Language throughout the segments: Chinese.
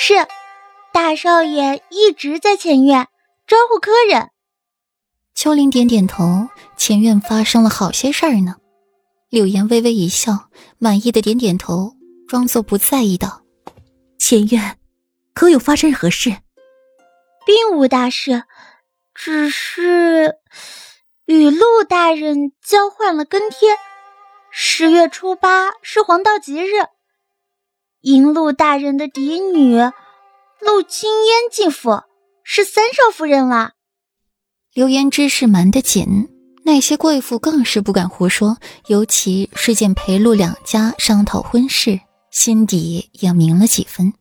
是，大少爷一直在前院招呼客人。秋林点点头，前院发生了好些事儿呢。柳岩微微一笑，满意的点点头，装作不在意道：“前院可有发生何事？”“并无大事，只是与陆大人交换了更贴。十月初八是黄道吉日。”银鹿大人的嫡女陆青烟进府，是三少夫人了。流言之事瞒得紧，那些贵妇更是不敢胡说。尤其是见裴陆两家商讨婚事，心底也明了几分。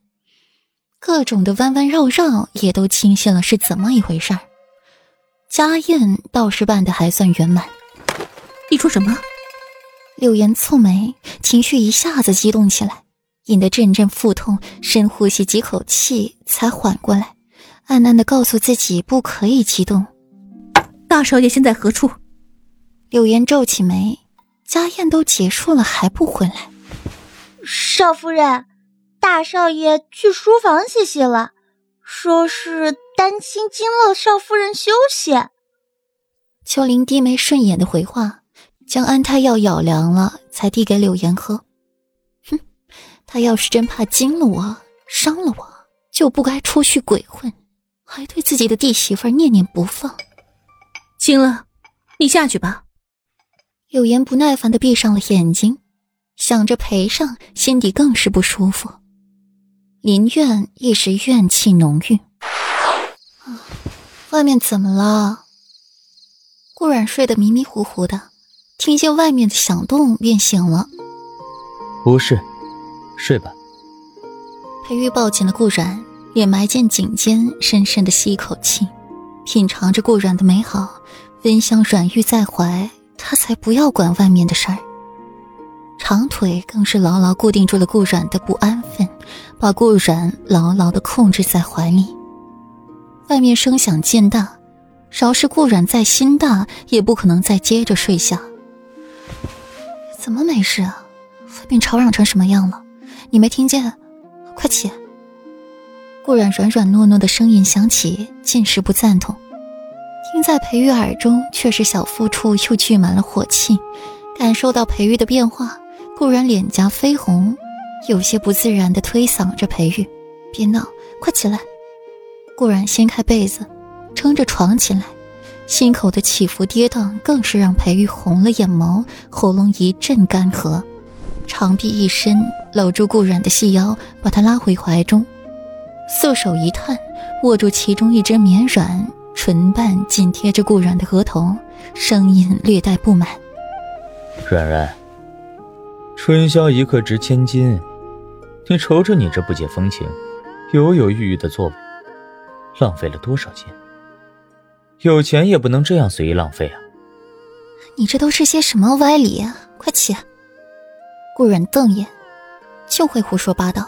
各种的弯弯绕绕也都清晰了是怎么一回事儿。家宴倒是办得还算圆满。你说什么？柳岩蹙眉，情绪一下子激动起来。引得阵阵腹痛，深呼吸几口气，才缓过来，暗暗的告诉自己不可以激动。大少爷现在何处？柳岩皱起眉，家宴都结束了还不回来？少夫人，大少爷去书房歇息了，说是担心惊了少夫人休息。秋林低眉顺眼的回话，将安胎药舀凉了，才递给柳岩喝。他要是真怕惊了我、伤了我，就不该出去鬼混，还对自己的弟媳妇念念不放。行了，你下去吧。柳岩不耐烦的闭上了眼睛，想着赔上，心底更是不舒服。林苑一时怨气浓郁。外面怎么了？顾冉睡得迷迷糊糊的，听见外面的响动便醒了。不是。睡吧。裴玉抱紧了顾软，脸埋进颈间，深深的吸一口气，品尝着顾软的美好，温香软玉在怀，他才不要管外面的事儿。长腿更是牢牢固定住了顾软的不安分，把顾软牢牢的控制在怀里。外面声响渐大，饶是顾软再心大，也不可能再接着睡下。怎么没事啊？外面吵嚷成什么样了？你没听见？快起！顾然软软糯糯的声音响起，尽是不赞同。听在裴玉耳中，却是小腹处又聚满了火气。感受到裴玉的变化，顾然脸颊绯红，有些不自然的推搡着裴玉：“别闹，快起来！”顾然掀开被子，撑着床起来，心口的起伏跌宕，更是让裴玉红了眼眸，喉咙一阵干涸。长臂一伸，搂住顾软的细腰，把她拉回怀中，素手一探，握住其中一只绵软唇瓣，紧贴着顾软的额头，声音略带不满：“软软，春宵一刻值千金，你瞅瞅你这不解风情、犹犹豫豫的作为，浪费了多少钱？有钱也不能这样随意浪费啊！你这都是些什么歪理啊？快起！”顾然瞪眼，就会胡说八道，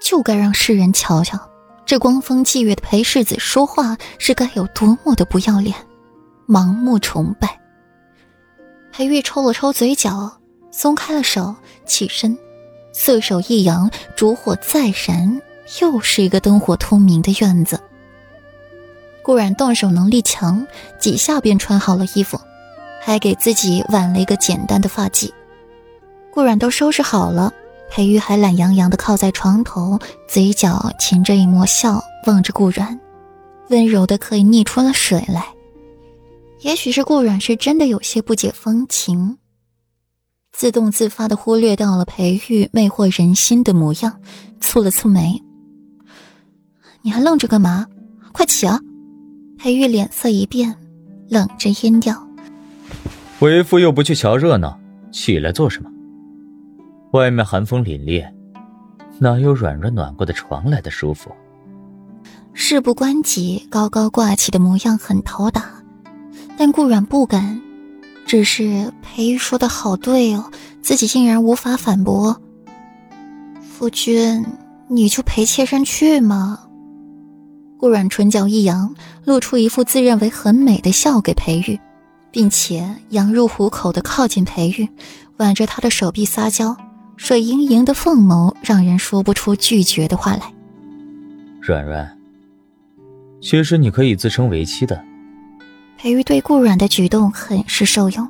就该让世人瞧瞧，这光风霁月的裴世子说话是该有多么的不要脸，盲目崇拜。裴玉抽了抽嘴角，松开了手，起身，色手一扬，烛火再燃，又是一个灯火通明的院子。顾然动手能力强，几下便穿好了衣服，还给自己挽了一个简单的发髻。顾软都收拾好了，裴玉还懒洋洋地靠在床头，嘴角噙着一抹笑，望着顾软，温柔的可以溺出了水来。也许是顾软是真的有些不解风情，自动自发地忽略掉了裴玉魅惑人心的模样，蹙了蹙眉：“你还愣着干嘛？快起啊！”裴玉脸色一变，冷着音调：“为夫又不去瞧热闹，起来做什么？”外面寒风凛冽，哪有软软暖和的床来的舒服？事不关己，高高挂起的模样很讨打，但顾软不敢。只是裴玉说的好对哦，自己竟然无法反驳。夫君，你就陪妾身去嘛。顾软唇角一扬，露出一副自认为很美的笑给裴玉，并且羊入虎口的靠近裴玉，挽着他的手臂撒娇。水盈盈的凤眸让人说不出拒绝的话来。软软，其实你可以自称为妻的。裴玉对顾软的举动很是受用。